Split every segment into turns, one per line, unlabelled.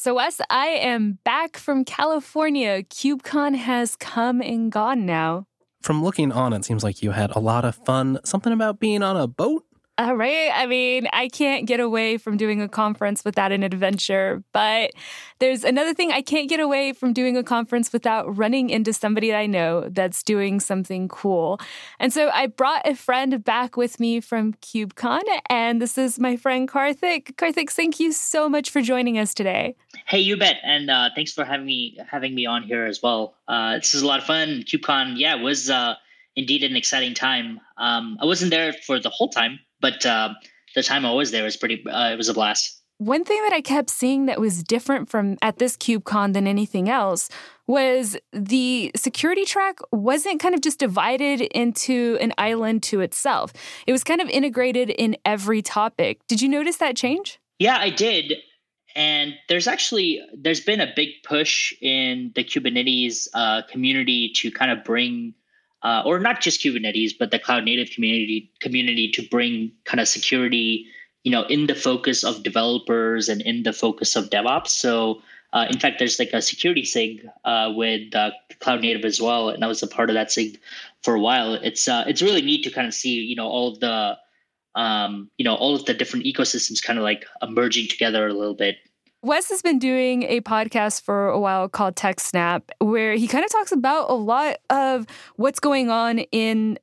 So, Wes, I am back from California. KubeCon has come and gone now.
From looking on, it seems like you had a lot of fun. Something about being on a boat?
All right. I mean, I can't get away from doing a conference without an adventure. But there's another thing I can't get away from doing a conference without running into somebody that I know that's doing something cool. And so I brought a friend back with me from KubeCon, and this is my friend Karthik. Karthik, thank you so much for joining us today.
Hey, you bet, and uh, thanks for having me having me on here as well. Uh, this is a lot of fun. KubeCon, yeah, was uh, indeed an exciting time. Um, I wasn't there for the whole time but uh, the time I was there was pretty. Uh, it was a blast.
One thing that I kept seeing that was different from at this KubeCon than anything else was the security track wasn't kind of just divided into an island to itself. It was kind of integrated in every topic. Did you notice that change?
Yeah, I did. And there's actually there's been a big push in the Kubernetes uh, community to kind of bring uh, or not just Kubernetes, but the cloud native community community to bring kind of security, you know, in the focus of developers and in the focus of DevOps. So, uh, in fact, there's like a security sig uh, with uh, cloud native as well, and I was a part of that sig for a while. It's uh, it's really neat to kind of see, you know, all of the um, you know all of the different ecosystems kind of like emerging together a little bit
Wes has been doing a podcast for a while called Tech Snap, where he kind of talks about a lot of what's going on in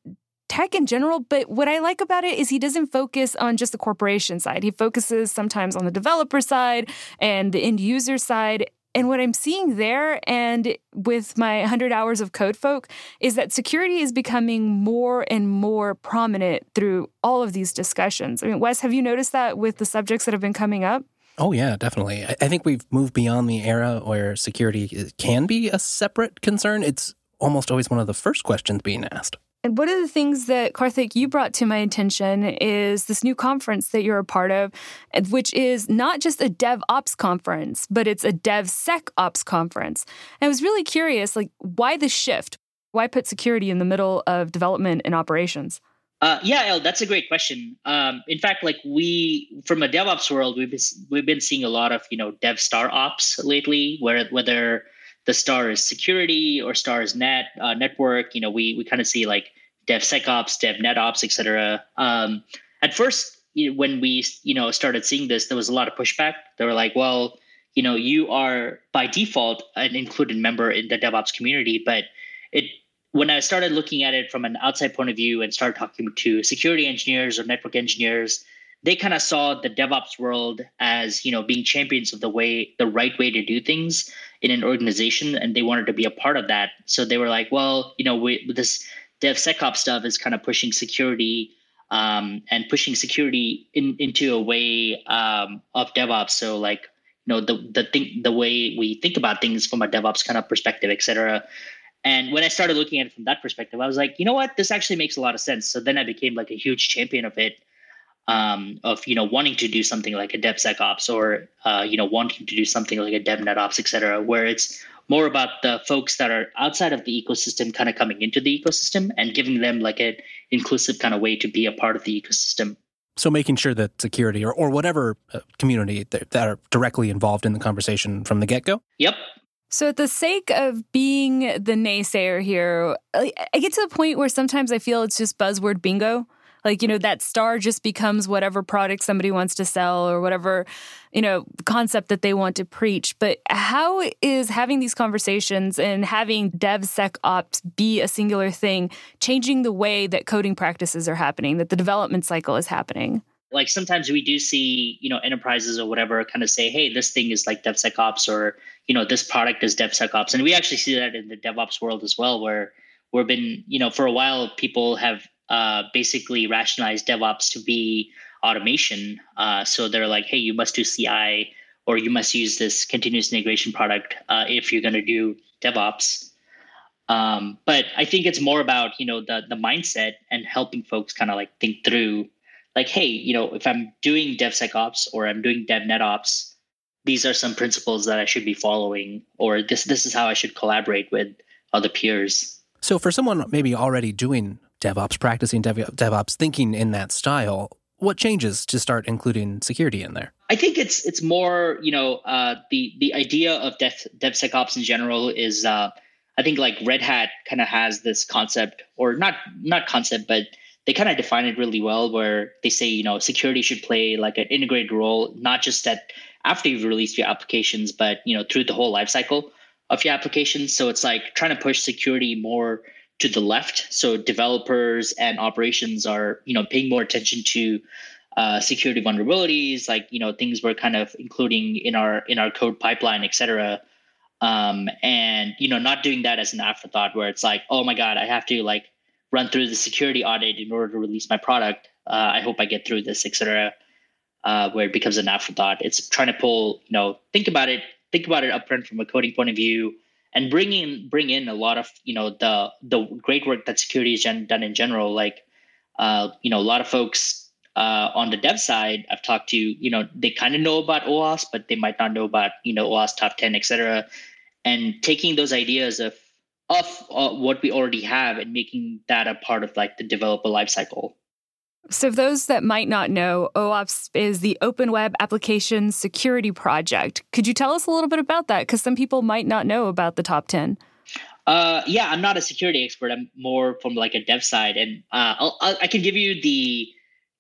tech in general. But what I like about it is he doesn't focus on just the corporation side. He focuses sometimes on the developer side and the end user side. And what I'm seeing there and with my 100 hours of code folk is that security is becoming more and more prominent through all of these discussions. I mean, Wes, have you noticed that with the subjects that have been coming up?
Oh, yeah, definitely. I think we've moved beyond the era where security uh, can be a separate concern. It's almost always one of the first questions being asked.
And one of the things that Karthik you brought to my attention is this new conference that you're a part of, which is not just a DevOps conference, but it's a DevSecOps conference. And I was really curious, like, why the shift? Why put security in the middle of development and operations?
Uh, yeah, El, that's a great question. Um, in fact, like we from a DevOps world, we've been, we've been seeing a lot of you know Dev Star Ops lately, where whether the star is security or star is net uh, network. You know, we we kind of see like DevSecOps, DevNetOps, etc. Um, at first, when we you know started seeing this, there was a lot of pushback. They were like, well, you know, you are by default an included member in the DevOps community, but it when I started looking at it from an outside point of view and started talking to security engineers or network engineers, they kind of saw the DevOps world as you know being champions of the way the right way to do things in an organization, and they wanted to be a part of that. So they were like, well, you know, we, this DevSecOps stuff is kind of pushing security um, and pushing security in, into a way um, of DevOps. So like you know the the thing the way we think about things from a DevOps kind of perspective, et cetera. And when I started looking at it from that perspective, I was like, you know what, this actually makes a lot of sense. So then I became like a huge champion of it, um, of you know wanting to do something like a DevSecOps or uh, you know wanting to do something like a DevNetOps, et cetera, where it's more about the folks that are outside of the ecosystem kind of coming into the ecosystem and giving them like an inclusive kind of way to be a part of the ecosystem.
So making sure that security or, or whatever uh, community that, that are directly involved in the conversation from the get go?
Yep.
So, at the sake of being the naysayer here, I get to the point where sometimes I feel it's just buzzword bingo. Like, you know, that star just becomes whatever product somebody wants to sell or whatever, you know, concept that they want to preach. But how is having these conversations and having DevSecOps be a singular thing changing the way that coding practices are happening, that the development cycle is happening?
Like sometimes we do see you know enterprises or whatever kind of say hey this thing is like devsecops or you know this product is devsecops. And we actually see that in the devops world as well where we've been you know for a while people have uh, basically rationalized devops to be automation. Uh, so they're like hey you must do ci or you must use this continuous integration product uh, if you're going to do devops. Um, but i think it's more about you know the the mindset and helping folks kind of like think through like, hey, you know, if I'm doing DevSecOps or I'm doing DevNetOps, these are some principles that I should be following, or this this is how I should collaborate with other peers.
So, for someone maybe already doing DevOps, practicing Dev, DevOps, thinking in that style, what changes to start including security in there?
I think it's it's more you know uh, the the idea of dev DevSecOps in general is uh, I think like Red Hat kind of has this concept or not not concept but they kind of define it really well where they say you know security should play like an integrated role not just at after you've released your applications but you know through the whole lifecycle of your applications. So it's like trying to push security more to the left. So developers and operations are you know paying more attention to uh, security vulnerabilities like you know things we're kind of including in our in our code pipeline et cetera. Um, and you know not doing that as an afterthought where it's like oh my god i have to like run through the security audit in order to release my product. Uh, I hope I get through this, etc. Uh, where it becomes an afterthought. It's trying to pull, you know, think about it, think about it upfront from a coding point of view, and bring in bring in a lot of, you know, the the great work that security has done in general. Like, uh, you know, a lot of folks uh, on the dev side I've talked to, you know, they kind of know about OWASP, but they might not know about, you know, OWASP top ten, etc. And taking those ideas of of uh, what we already have and making that a part of like the developer lifecycle.
So, for those that might not know, OWASP is the Open Web Application Security Project. Could you tell us a little bit about that? Because some people might not know about the top 10.
Uh, yeah, I'm not a security expert. I'm more from like a dev side, and uh, I'll, I'll, i can give you the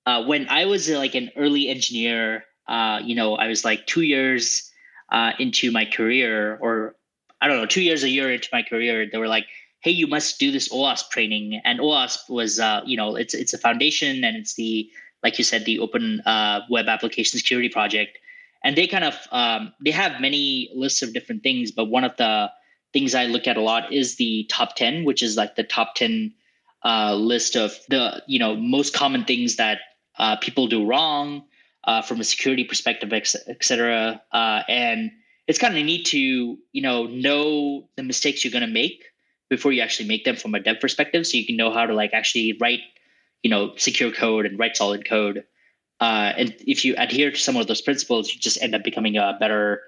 uh, when I was like an early engineer. Uh, you know, I was like two years uh, into my career, or I don't know, two years, a year into my career, they were like, "Hey, you must do this OWASP training." And OWASP was, uh, you know, it's it's a foundation and it's the, like you said, the Open uh, Web Application Security Project. And they kind of um, they have many lists of different things, but one of the things I look at a lot is the top ten, which is like the top ten uh, list of the you know most common things that uh, people do wrong uh, from a security perspective, et cetera. Uh, and it's kind of neat to you know know the mistakes you're going to make before you actually make them from a dev perspective so you can know how to like actually write you know secure code and write solid code. Uh, and if you adhere to some of those principles you just end up becoming a better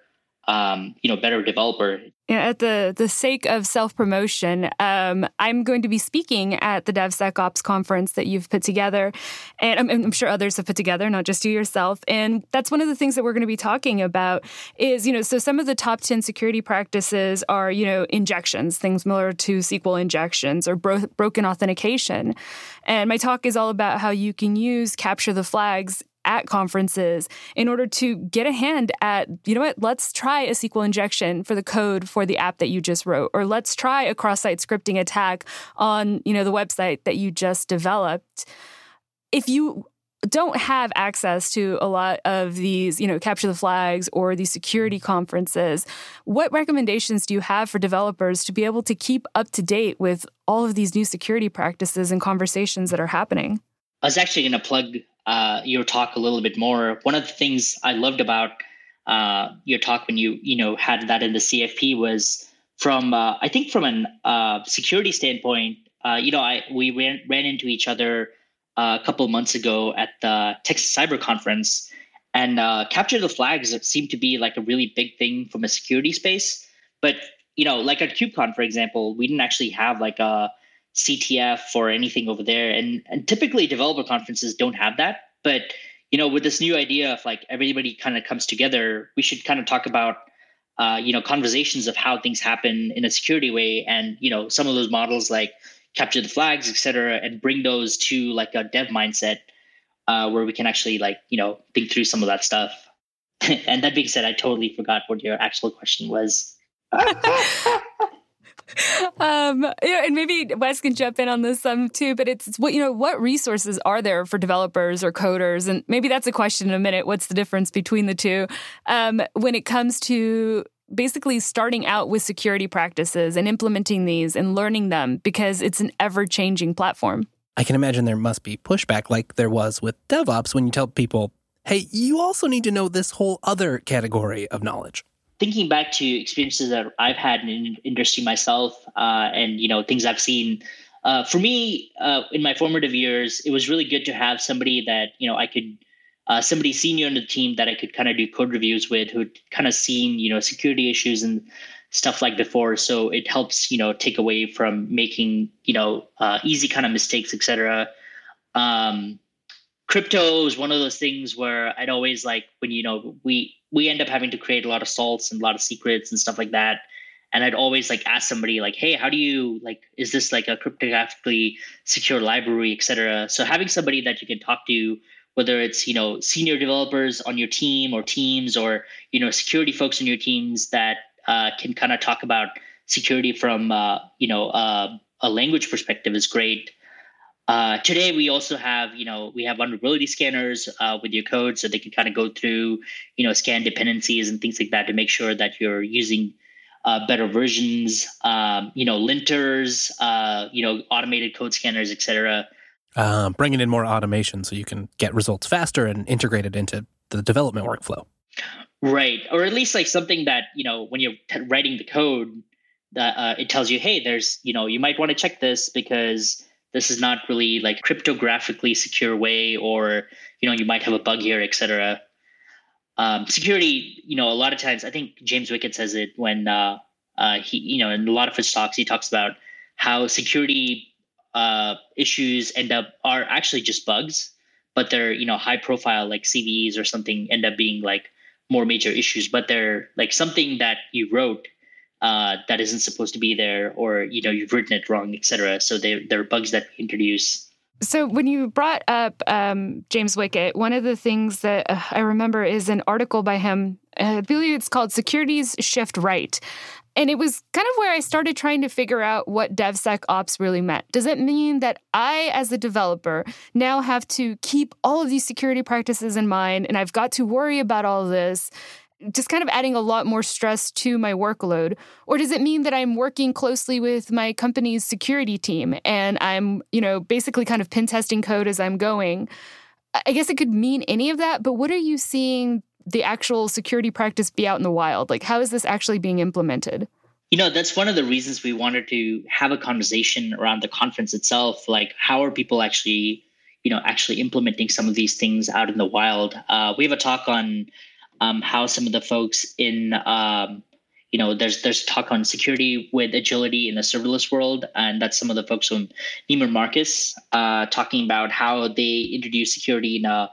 um, you know better developer.
Yeah, at the the sake of self promotion um, i'm going to be speaking at the devsecops conference that you've put together and I'm, I'm, sure others have put together not just you yourself and that's one of the things that we're going to be talking about is you know so some of the top 10 security practices are you know injections things similar to sql injections or bro- broken authentication. And my talk is all about how you can use capture the flags at conferences in order to get a hand at, you know what, let's try a SQL injection for the code for the app that you just wrote, or let's try a cross-site scripting attack on, you know, the website that you just developed. If you don't have access to a lot of these, you know, capture the flags or these security conferences, what recommendations do you have for developers to be able to keep up to date with all of these new security practices and conversations that are happening?
I was actually going to plug uh, your talk a little bit more. One of the things I loved about uh, your talk when you you know had that in the CFP was from uh, I think from an uh, security standpoint. Uh, you know, I we ran, ran into each other uh, a couple months ago at the Texas Cyber Conference, and capture the flags seemed to be like a really big thing from a security space. But you know, like at KubeCon, for example, we didn't actually have like a CTF or anything over there. And, and typically developer conferences don't have that. But you know, with this new idea of like everybody kind of comes together, we should kind of talk about uh, you know conversations of how things happen in a security way, and you know some of those models like capture the flags, et cetera, and bring those to like a dev mindset uh, where we can actually like you know think through some of that stuff. and that being said, I totally forgot what your actual question was.
um, you know, and maybe Wes can jump in on this some too. But it's what you know, what resources are there for developers or coders, and maybe that's a question in a minute. What's the difference between the two um, when it comes to basically starting out with security practices and implementing these and learning them because it's an ever changing platform.
I can imagine there must be pushback like there was with DevOps when you tell people, hey, you also need to know this whole other category of knowledge
thinking back to experiences that I've had in industry myself, uh, and you know things I've seen. Uh, for me, uh, in my formative years, it was really good to have somebody that you know I could, uh, somebody senior in the team that I could kind of do code reviews with, who'd kind of seen you know security issues and stuff like before. So it helps you know take away from making you know uh, easy kind of mistakes, etc. Um, crypto is one of those things where I'd always like when you know we we end up having to create a lot of salts and a lot of secrets and stuff like that. And I'd always like ask somebody like, hey, how do you like is this like a cryptographically secure library, et cetera? So having somebody that you can talk to, whether it's, you know, senior developers on your team or teams or, you know, security folks on your teams that uh, can kind of talk about security from uh, you know uh, a language perspective is great. Uh, today we also have you know we have vulnerability scanners uh, with your code, so they can kind of go through you know scan dependencies and things like that to make sure that you're using uh, better versions. Um, you know linters, uh, you know automated code scanners, etc.
Um, bringing in more automation so you can get results faster and integrate it into the development workflow.
Right, or at least like something that you know when you're t- writing the code, that uh, it tells you, hey, there's you know you might want to check this because this is not really like cryptographically secure way, or you know you might have a bug here, etc. Um, security, you know, a lot of times I think James Wickett says it when uh, uh, he, you know, in a lot of his talks he talks about how security uh, issues end up are actually just bugs, but they're you know high profile like CVEs or something end up being like more major issues, but they're like something that you wrote uh, that isn't supposed to be there, or you know you've written it wrong, etc. So they they're bugs that we introduce.
So when you brought up um, James Wickett, one of the things that uh, I remember is an article by him. I believe it's called "Securities Shift Right." And it was kind of where I started trying to figure out what DevSecOps really meant. Does it mean that I, as a developer, now have to keep all of these security practices in mind and I've got to worry about all this? Just kind of adding a lot more stress to my workload? Or does it mean that I'm working closely with my company's security team and I'm, you know, basically kind of pen testing code as I'm going? I guess it could mean any of that, but what are you seeing the actual security practice be out in the wild? Like, how is this actually being implemented?
You know, that's one of the reasons we wanted to have a conversation around the conference itself. Like, how are people actually, you know, actually implementing some of these things out in the wild? Uh, we have a talk on um, how some of the folks in, um, you know, there's there's talk on security with agility in the serverless world, and that's some of the folks from Neiman Marcus uh, talking about how they introduce security in a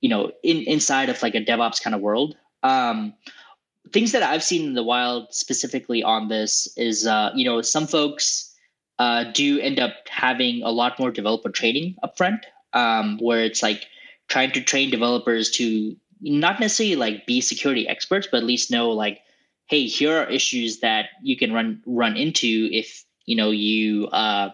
you know in inside of like a devops kind of world. Um, things that i've seen in the wild specifically on this is uh, you know some folks uh, do end up having a lot more developer training upfront um, where it's like trying to train developers to not necessarily like be security experts but at least know like hey here are issues that you can run run into if you know you uh,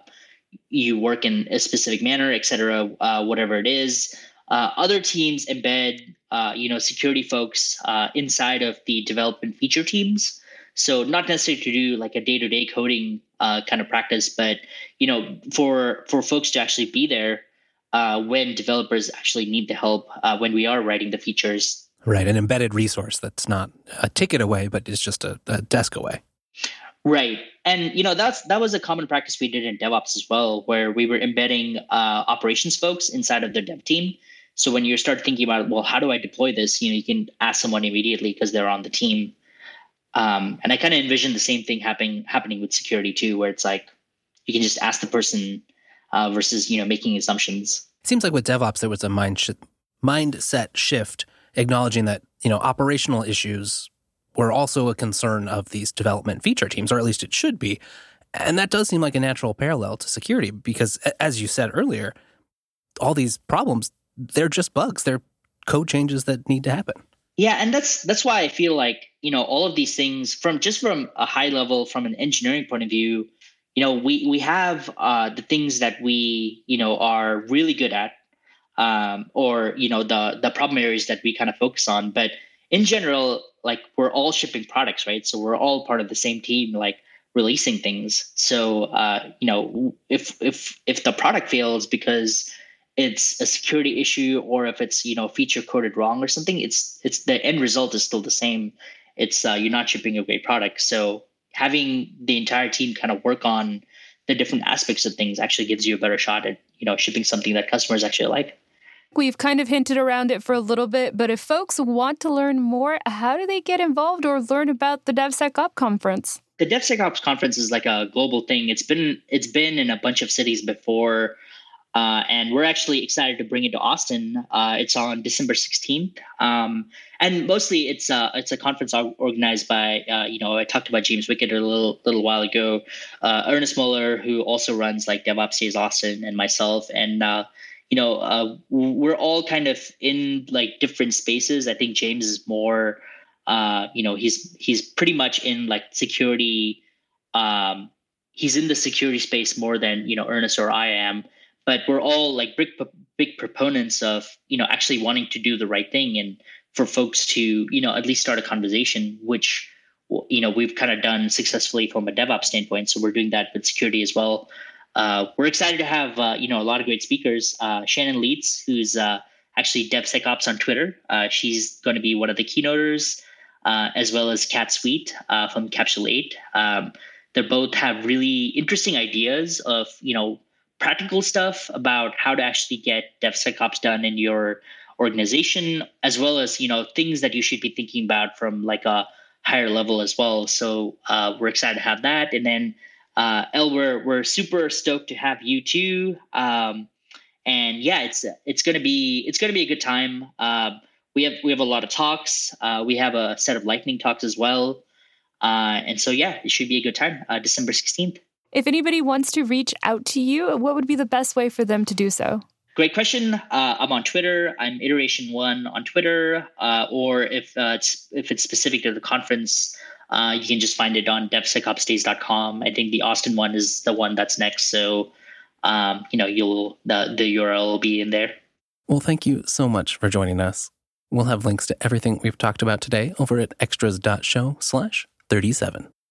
you work in a specific manner et cetera uh, whatever it is uh, other teams embed, uh, you know, security folks uh, inside of the development feature teams. So not necessarily to do like a day-to-day coding uh, kind of practice, but you know, for for folks to actually be there uh, when developers actually need the help uh, when we are writing the features.
Right, an embedded resource that's not a ticket away, but is just a, a desk away.
Right, and you know that's that was a common practice we did in DevOps as well, where we were embedding operations folks inside of the dev team so when you start thinking about, well, how do I deploy this? You know, you can ask someone immediately because they're on the team. Um, and I kind of envision the same thing happening happening with security too, where it's like you can just ask the person uh, versus you know making assumptions.
It seems like with DevOps there was a mind sh- mindset shift, acknowledging that you know operational issues were also a concern of these development feature teams, or at least it should be. And that does seem like a natural parallel to security because, as you said earlier, all these problems they're just bugs. They're code changes that need to happen.
Yeah, and that's that's why I feel like you know all of these things from just from a high level, from an engineering point of view, you know we we have uh, the things that we you know are really good at, um, or you know the the problem areas that we kind of focus on. But in general, like we're all shipping products, right? So we're all part of the same team, like releasing things. So uh, you know if if if the product fails because it's a security issue or if it's you know feature coded wrong or something it's it's the end result is still the same it's uh, you're not shipping a great product so having the entire team kind of work on the different aspects of things actually gives you a better shot at you know shipping something that customers actually like
We've kind of hinted around it for a little bit, but if folks want to learn more, how do they get involved or learn about the DevSecOps conference?
The DevSecOps conference is like a global thing. It's been it's been in a bunch of cities before Uh, and we're actually excited to bring it to Austin. Uh, it's on December 16th. Um, and mostly it's uh, it's a conference organized by uh, you know I talked about James Wickett a little little while ago, uh, Ernest Mueller who also runs like DevOps Days Austin and myself and uh, you know we're all kind of in like different spaces. I think James is more you know he's he's pretty much in like security. Um, he's in the security space more than you know Ernest or I am but we're all like big big proponents of you know actually wanting to do the right thing and for folks to you know at least start a conversation which you know we've kind of done successfully from a devops standpoint so we're doing that with security as well. Uh, we're excited to have uh, you know a lot of great speakers. Uh, Shannon Lietz who's uh, actually devsecops on twitter. Uh, she's going to be one of the keynoters uh, as well as kat sweet from Capsule8 um, they both have really interesting ideas of you know practical stuff about how to actually get devsecops done in your organization as well as you know things that you should be thinking about from like a higher level as well. So uh, we're excited to have that. And then uh, el we're, we're super stoked to have you too. Um, and yeah it's it's gonna be it's gonna be a good time. Uh, we have we have a lot of talks. Uh, we have a set of lightning talks as well. Uh, and so yeah it should be a good time uh, december 16th
if anybody wants to reach out to you, what would be the best way for them to do so?
Great question. Uh, I'm on Twitter. I'm iteration one on Twitter, uh, or if uh, it's if it's specific to the conference, uh, you can just find it on devsecopsdays.com. I think the Austin one is the one that's next, so um, you know you'll the the URL will be in there.
Well, thank you so much for joining us. We'll have links to everything we've talked about today over at extras.show slash 37.